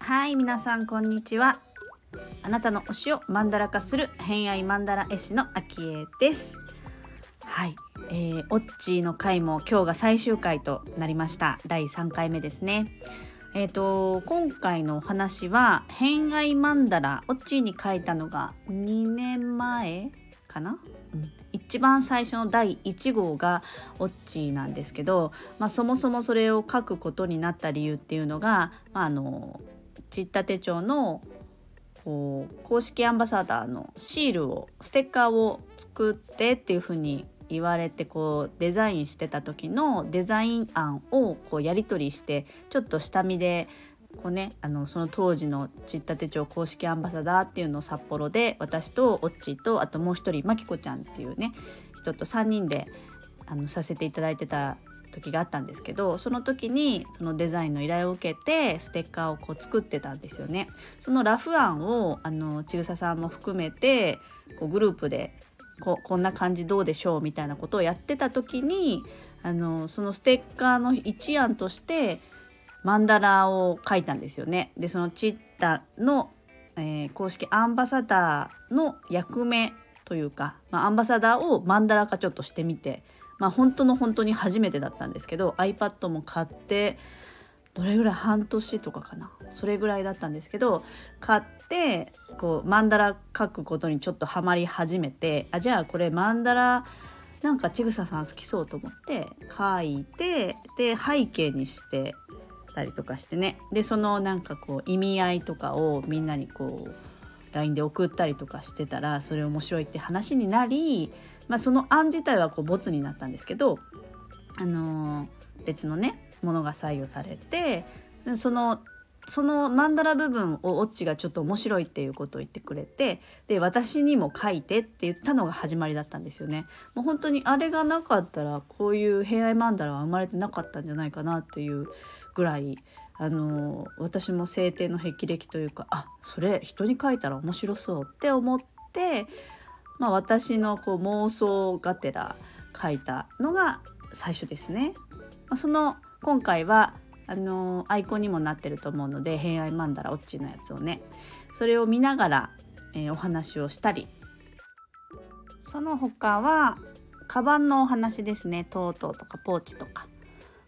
はい皆さんこんにちは。あなたの推しをマンダラ化する偏愛マンダラ絵師のアキエです。はい、えー、オッチーの回も今日が最終回となりました。第3回目ですね。えーと、今回のお話は偏愛マンダラオッチーに書いたのが2年前かな、うん、一番最初の第1号がオッチーなんですけど、まあ、そもそもそれを書くことになった理由っていうのが、まあ、あのちった手帳のこう公式アンバサダーのシールをステッカーを作ってっていうふうに言われてこうデザインしてた時のデザイン案をこうやり取りしてちょっと下見でこうねあのその当時のちった手帳公式アンバサダーっていうのを札幌で私とオッチーとあともう一人まきこちゃんっていうね人と3人であのさせていただいてた時があったんですけどその時にそのデザインの依頼を受けてステッカーをこう作ってたんですよね。そのラフ案をあのちぐささんも含めてこうグループでここんな感じどうでしょうみたいなことをやってた時にあのそのステッカーの一案としてマンダラを書いたんですよね。でそのチッタの、えー、公式アンバサダーの役目というか、まあ、アンバサダーをマンダラ化ちょっとしてみて、まあ、本当の本当に初めてだったんですけど iPad も買ってどれぐらい半年とかかな？それぐらいだったんですけど買ってこうマンダラ書くことにちょっとハマり始めてあじゃあこれマンダラなんかちぐささん好きそうと思って書いてで背景にしてたりとかしてね。でそのなんかこう意味合いとかをみんなにこう LINE で送ったりとかしてたらそれ面白いって話になり、まあ、その案自体はこうボツになったんですけど、あのー、別のねものが採用されてそのそのマンダラ部分をオッチがちょっと面白いっていうことを言ってくれてで私にも書いてって言ったのが始まりだったんですよね。もう本当にあれがなかったらこういう平愛マンダラは生まれてなかったんじゃないかなっていうぐらいあの私も晴天の霹靂というかあそれ人に書いたら面白そうって思って、まあ、私のこう妄想がてら書いたのが最初ですね。まあ、その今回はあのアイコンにもなってると思うので「偏愛マンダラオッチ」のやつをね。それを見ながら、えー、お話をしたり。その他はカバンのお話ですね。トートとかポーチとか。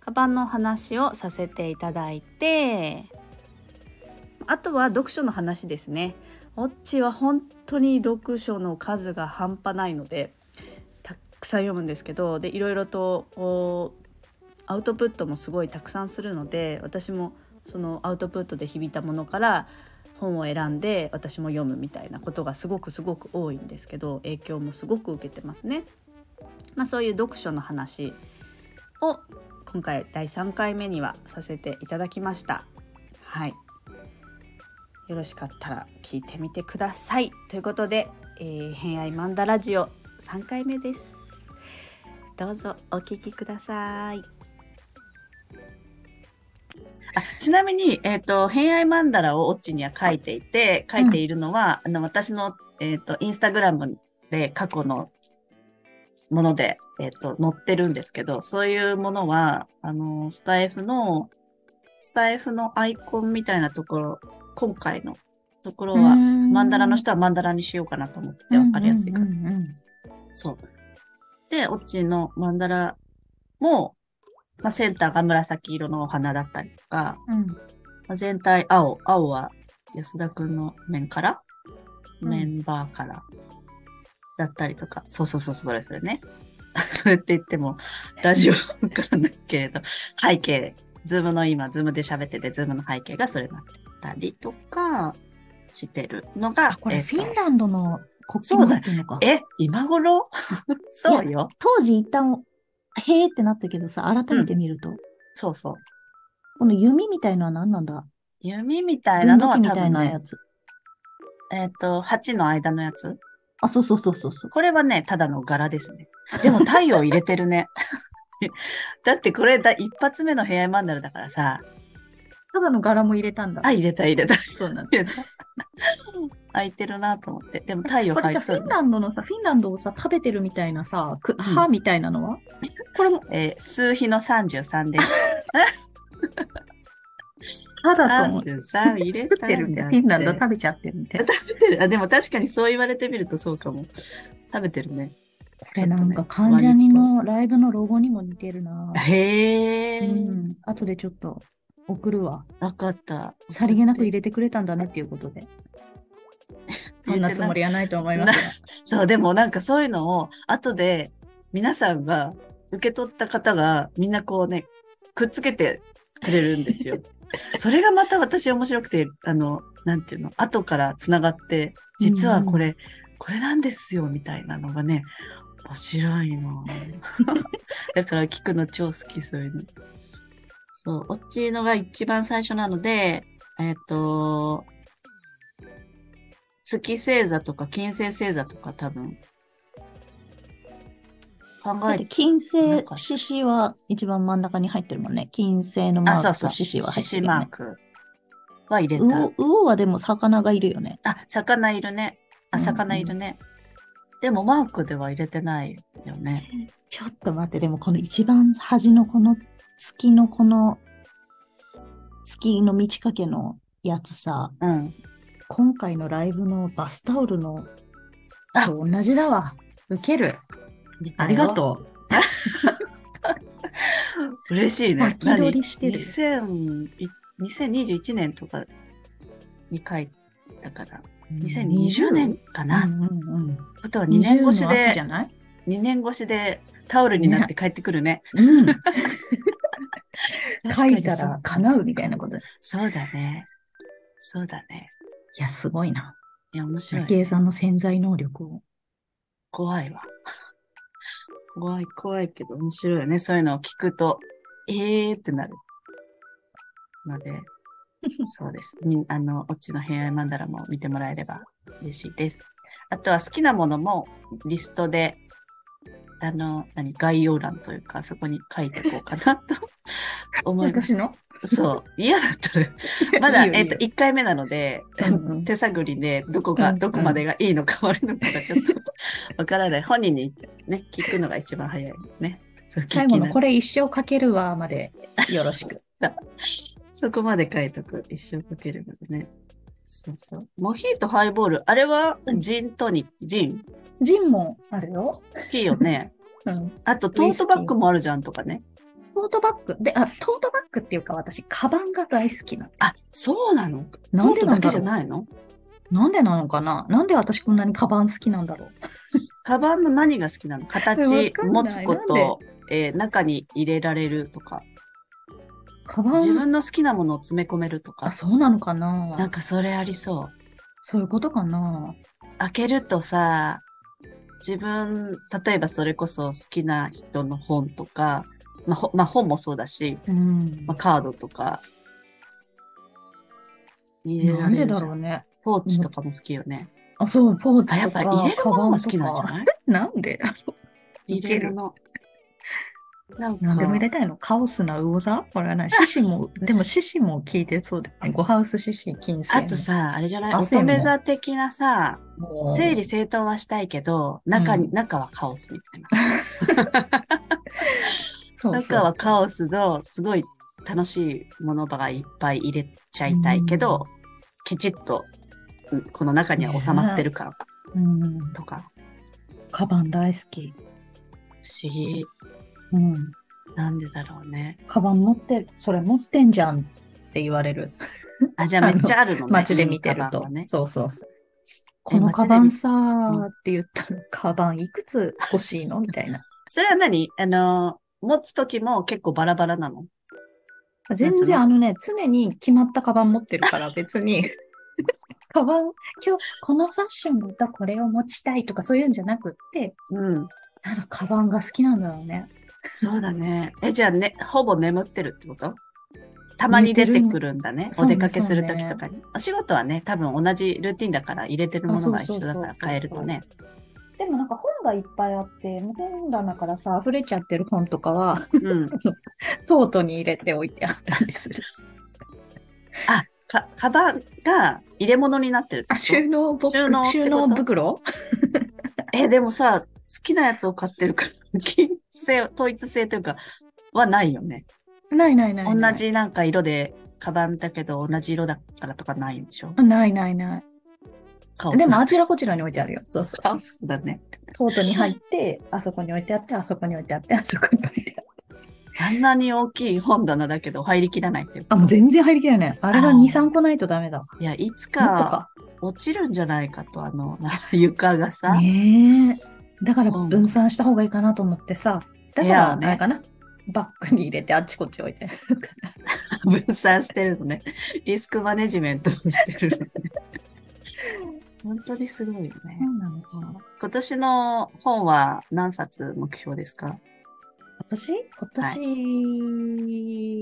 カバンの話をさせていただいてあとは読書の話ですね。オッチは本当に読書の数が半端ないのでたくさん読むんですけどでいろいろとアウトプットもすごいたくさんするので私もそのアウトプットで響いたものから本を選んで私も読むみたいなことがすごくすごく多いんですけど影響もすごく受けてますね。まあ、そういう読書の話を今回第3回目にはさせていただきました。はい。よろしかったら聞いてみてください。ということで、えー、偏愛マンダラジオ3回目です。どうぞお聞きください。あちなみに、えっ、ー、と、偏愛マンダラをオッチには書いていて、書いているのは、うん、あの、私の、えっ、ー、と、インスタグラムで過去のもので、えっ、ー、と、載ってるんですけど、そういうものは、あの、スタイフの、スタイフのアイコンみたいなところ、今回のところは、マンダラの人はマンダラにしようかなと思ってて、わかりやすいから。そう。で、オッチのマンダラも、まあ、センターが紫色のお花だったりとか、うんまあ、全体青、青は安田くんの面から、メンバーからだったりとか、そうそうそう、それそれね。それって言っても、ラジオからないけれど、背景、 Zoom の今、 Zoom で喋ってて、 Zoom の背景がそれになってたりとか、してるのが、これ、フィンランドの国旗になってるのか。え、今頃？そうよ。当時一旦、へーってなったけどさ、改めて見ると。うん、そうそう。この弓みたいのは何なんだ？弓みたいなのは多分、ね、みたいなやつ。えっ、ー、と、8の間のやつあ、そうそうそうそうそう。これはね、ただの柄ですね。でも太陽入れてるね。だってこれだ、一発目の部屋マンダルだからさ、ただの柄も入れたんだ。あ、入れた入れた。そうなんだ。空いてるなと思って。でも太陽これ入っとるじゃあフィン。ランドのさ、フィンランドをさ、食べてるみたいなさ、くん歯みたいなのは？これも？えー数比の33です。歯だと思っ33入れたてるんだだって。フィンランド食べちゃってるみたいな。食べてる。あ、でも確かにそう言われてみるとそうかも。食べてるね。これなんか関ジャニのライブのロゴにも似てるな。へえ、うん。後でちょっと送るわ。わかった。さりげなく入れてくれたんだねっていうことで。そんなつもりはないと思いますが。そう、でもなんかそういうのを後で皆さんが受け取った方がみんなこうね、くっつけてくれるんですよ。それがまた私面白くて、あの、なんていうの、後から繋がって、実はこれ、これなんですよ、みたいなのがね、面白いの。だから聞くの超好き、そういうの。そう、おっちーのが一番最初なので、えっ、と、月星座とか金星星座とか多分、考えて、金星獅子は一番真ん中に入ってるもんね。金星のマあ、ークと獅子は入獅子ってるよね。マークは入れた魚。魚はでも魚がいるよね。あ、魚いるね。あ、うんうん魚いるね。でもマークでは入れてないよね。ちょっと待って、でもこの一番端のこの月のこの月の満ち欠けのやつさ、うん。今回のライブのバスタオルのあと同じだわ。受ける。ありがとう。嬉しいね。先取りしてる何？2000い2021年とかに書いたから、う。2020年かな。うんうんうん。あとは2年越し20の秋でじ、ゃない？2年越しでタオルになって帰ってくるね。うん。確書いたら叶うみたいなこと。いそうだね。そうだね。や、すごいな。いや、面白い。計算の潜在能力を。怖いわ。怖い、怖いけど面白いよね。そういうのを聞くと、えーってなる。ので、そうです。みあの、オチの偏愛マンダラも見てもらえれば嬉しいです。あとは好きなものもリストで、あの、何、概要欄というか、そこに書いていこうかなと思います。私の？そう。嫌だったら、まだ、えっと、1回目なので、うんうん手探りで、どこが、うんうんどこまでがいいのか悪いのかがちょっとわからない。本人にね、聞くのが一番早いね。最後のこれ。れ一生かけるわまでよろしく。そこまで書いとく。一生かけるのでね。そうそう。モヒート、ハイボール。あれは、ジントニック、ジン？ジンもあるよ。好きよね。うん。あと、トートバッグもあるじゃんとかね。トートバッグ。で、あ、トートバッグっていうか私、カバンが大好きなの。あ、そうなの？なんでなんだろう。ゃないの？なんでなのかな？なんで私こんなにカバン好きなんだろう。カバンの何が好きなの？わ形、持つこと、えー中に入れられるとか、カバン？自分の好きなものを詰め込めるとか。あ、、そうなのかな？んなかそれありそう。そういうことかな？開けるとさ、自分、例えばそれこそ好きな人の本とか、まあ、ほまあ、本もそうだし、うんまあ、。カードとか、入れなんでられるじゃん。だろうね。ポーチとかも好きよね。あ、そう、ポーあ、やっチとか、ぱ入れるものが好きなんじゃない？なんで？だろ入れるの。なんう。なんでも入か、れたいの？カオスな魚？座これはない。獅子も、でも獅子も聞いてそうだよね。ゴハウス獅子、金星。あと、さ、あれじゃない？乙女座的なさ、整理整頓はしたいけど、中に、うん中はカオスみたいな。中はカオスの、すごい楽しいものがいっぱい入れちゃいたいけど、きちっと、うんこの中には収まってるからうん。とか、カバン大好き。不思議。うん。なんでだろうね。カバン持ってる、それ持ってんじゃんって言われる。あ、じゃあめっちゃあるのね。街で見てると。ね。そうそうそう。えこのカバンさうんーって言ったら、カバンいくつ欲しいの？みたいな。それは何？あの、持つときも結構バラバラなの全然あのね、常に決まったカバン持ってるから 別に、カバン、今日このファッションだとこれを持ちたいとかそういうんじゃなくって、うん。ただカバンが好きなんだろうね。そうだね。え、じゃあね、ほぼ眠ってるってこと？たまに出てくるんだね。そうねお出かけするときとかに。お仕事はね、多分同じルーティンだから入れてるものが一緒だからあそうそうそうそう変えるとね。でもなんか本がいっぱいあって、本棚からさ、溢れちゃってる本とかは、うん。トートに入れておいてあったりする。か、カバンが入れ物になってるって収納収納収納袋？え、でもさ、好きなやつを買ってるから、金性、統一性というか、はないよね。ないないないない。同。じなんか色で、カバンだけど同じ色だからとかないんでしょ？ないないない。でもあちらこちらに置いてあるよ。そうそうカオそう。スだね。トートに入って、あそこに置いてあって、あそこに置いてあって、あそこに置いてあって。あんなに大きい本棚だけど入りきらないっていうかあ、もう全然入りきらない。あれがあ2、ー3個ないとダメだ。もいや、いつかか。落ちるんじゃないかと、あの、な 床がさ。ねえ。だから分散した方がいいかなと思ってさ。だから、あれかな。バッグに入れてあっちこっち置いて。分散してるのね。リスクマネジメントをしてるのね。本当にすごいよね。そうなんですよ。今年の本は何冊目標ですか？今年今年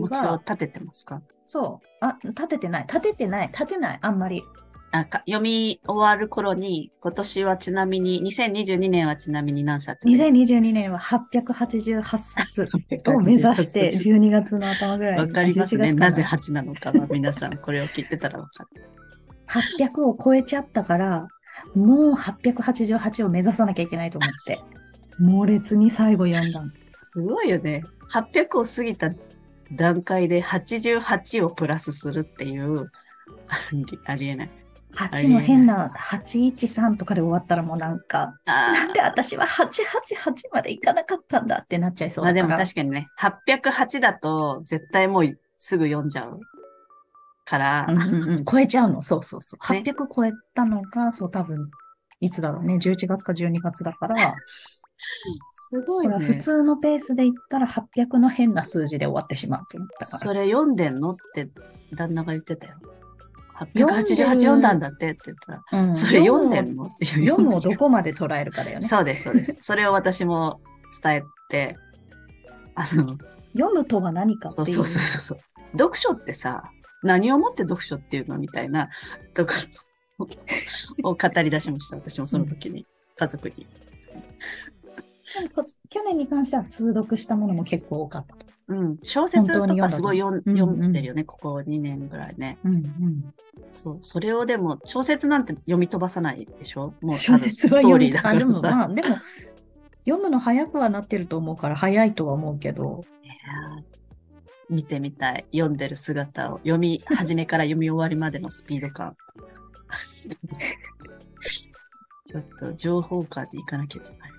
目標は、立ててますか？そう。あ、立ててない。立ててない。立てない。あんまり。あか読み終わる頃に、今年はちなみに、2022年はちなみに何冊2022年は888冊を目指して、12月の頭ぐらいに。わかります11ね。なぜ8なのかは皆さんこれを聞いてたらわかる。800を超えちゃったから、もう888を目指さなきゃいけないと思って、猛烈に最後読んだの。すごいよね。800を過ぎた段階で88をプラスするっていう、ありえない。8の変な813とかで終わったらもうなんか、あなんで私は888までいかなかったんだってなっちゃいそうまあでもだから。確かにね、808だと絶対もうすぐ読んじゃうから、うんうんうん超えちゃうの？そうそうそう。ね800超えたのが、そう多分、いつだろうね。11月か12月だから、すごいほら、普ね。通のペースで言ったら800の変な数字で終わってしまうと思ったから。それ読んでんの？って旦那が言ってたよ。読んでる888読んだんだってって言ったら、うんそれ読んでんの？っていう読むをどこまで捉えるかだよね。そうです、そうです。それを私も伝えて、あの、読むとは何かっていう。そうそうそうそう。読書ってさ、何をもって読書っていうのみたいなところを語り出しました。私もその時に、家族に。去年に関しては通読したものも結構多かったと。うん。小説とかすごい読ん本当に読んだの読んでるよね、ここ2年ぐらいね。うんうん。そう。それをでも、小説なんて読み飛ばさないでしょ？もう小説はストーリーだからあでもまさ。あ、でも、読むの早くはなってると思うから、早いとは思うけど、見てみたい。読んでる姿を。読み始めから読み終わりまでのスピード感。ちょっと情報館に行かなきゃいけない。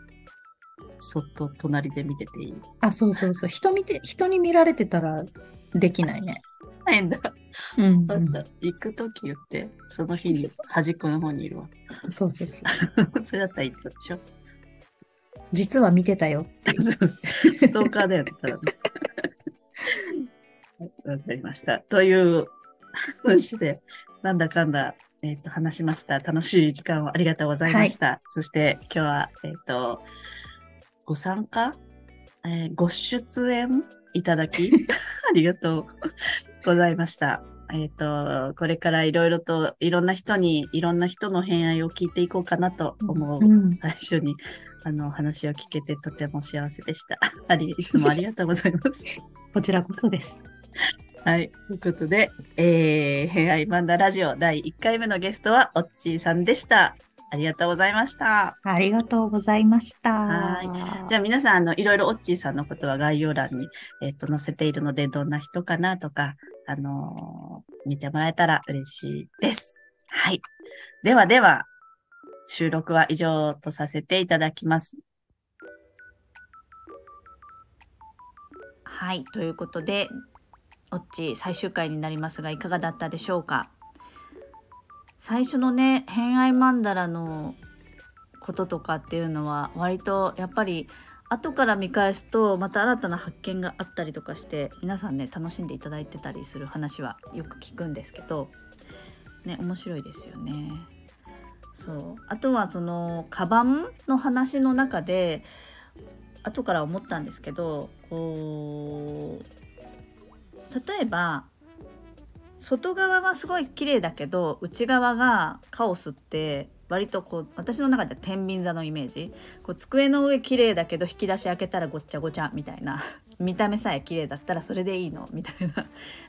そっと隣で見てていい。あ、そうそうそう。人見て、人に見られてたらできないね。ないんだ。うん、あんた、行くとき言って、その日に端っこの方にいるわ。そうそうそう。それだったらいいってことでしょ実は見てたよ。そうそうストーカーだよね、わかりました。という話で、なんだかんだ、えっ、と、話しました。楽しい時間をありがとうございました。そして、今日は、えっ、と、ご参加、えーご出演いただき、ありがとうございました。えっ、と、これからいろいろと、いろんな人に、いろんな人の偏愛を聞いていこうかなと思う、うん最初に、あの、話を聞けてとても幸せでした。あり、いつもありがとうございます。こちらこそです。はい。ということで、えー、偏愛マンダラジオ第1回目のゲストは、おっちーさんでした。ありがとうございました。ありがとうございました。はじゃあ皆さん、あの、いろいろオッチーさんのことは概要欄に、えっ、と、載せているので、どんな人かなとか、あのー見てもらえたら嬉しいです。はい。ではでは、収録は以上とさせていただきます。はい。ということで、オッチ最終回になりますが、いかがだったでしょうか？最初のね、偏愛マンダラのこととかっていうのは割とやっぱり後から見返すとまた新たな発見があったりとかして皆さんね楽しんでいただいてたりする話はよく聞くんですけどね面白いですよね。そうあとはそのカバンの話の中で後から思ったんですけどこう例えば外側はすごい綺麗だけど内側がカオスって割とこう私の中では天秤座のイメージ。こう机の上綺麗だけど引き出し開けたらごっちゃごちゃみたいな。見た目さえ綺麗だったらそれでいいの？みたいな。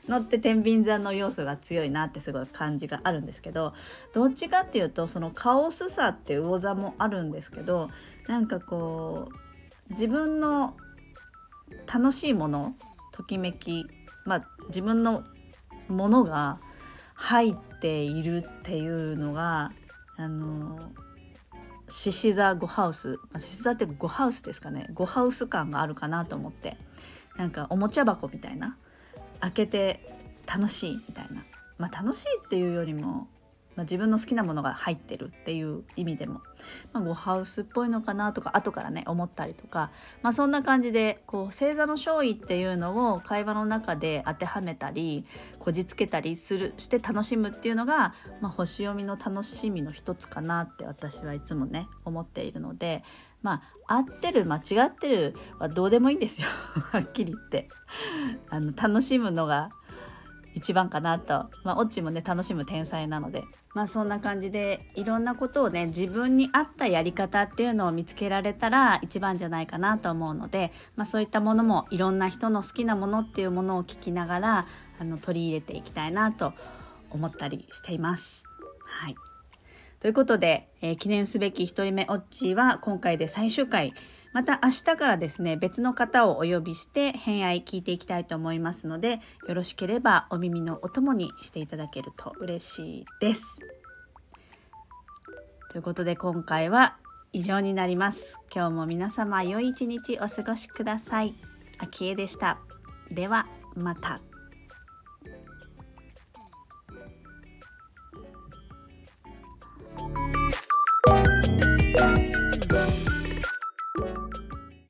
のって天秤座の要素が強いなってすごい感じがあるんですけどどっちかっていうとそのカオスさって魚座もあるんですけどなんかこう自分の楽しいものときめきまあ自分のものが入っているっていうのがあの獅子座5ハウス。獅子座って5ハウスですかね。5ハウス感があるかなと思って。なんかおもちゃ箱みたいな。開けて楽しいみたいな。まあ楽しいっていうよりもまあ、自分の好きなものが入ってるっていう意味でも、まあ、ゴハウスっぽいのかなとか後からね思ったりとか、まあ、そんな感じでこう星座の勝意っていうのを会話の中で当てはめたりこじつけたりするして楽しむっていうのが、まあ、星読みの楽しみの一つかなって私はいつもね思っているのでまあ合ってる間違ってるはどうでもいいんですよ はっきり言って。あの楽しむのが一番かなと、まあ、オッチもね楽しむ天才なので。まあそんな感じでいろんなことをね自分に合ったやり方っていうのを見つけられたら一番じゃないかなと思うので、まあ、そういったものもいろんな人の好きなものっていうものを聞きながらあの取り入れていきたいなと思ったりしています。はい。ということで、えー、記念すべき1人目オッチーは今回で最終回また明日からですね、別の方をお呼びして偏愛聞いていきたいと思いますので、よろしければお耳のお供にしていただけると嬉しいです。ということで今回は以上になります。今日も皆様良い一日お過ごしください。あきえでした。ではまた。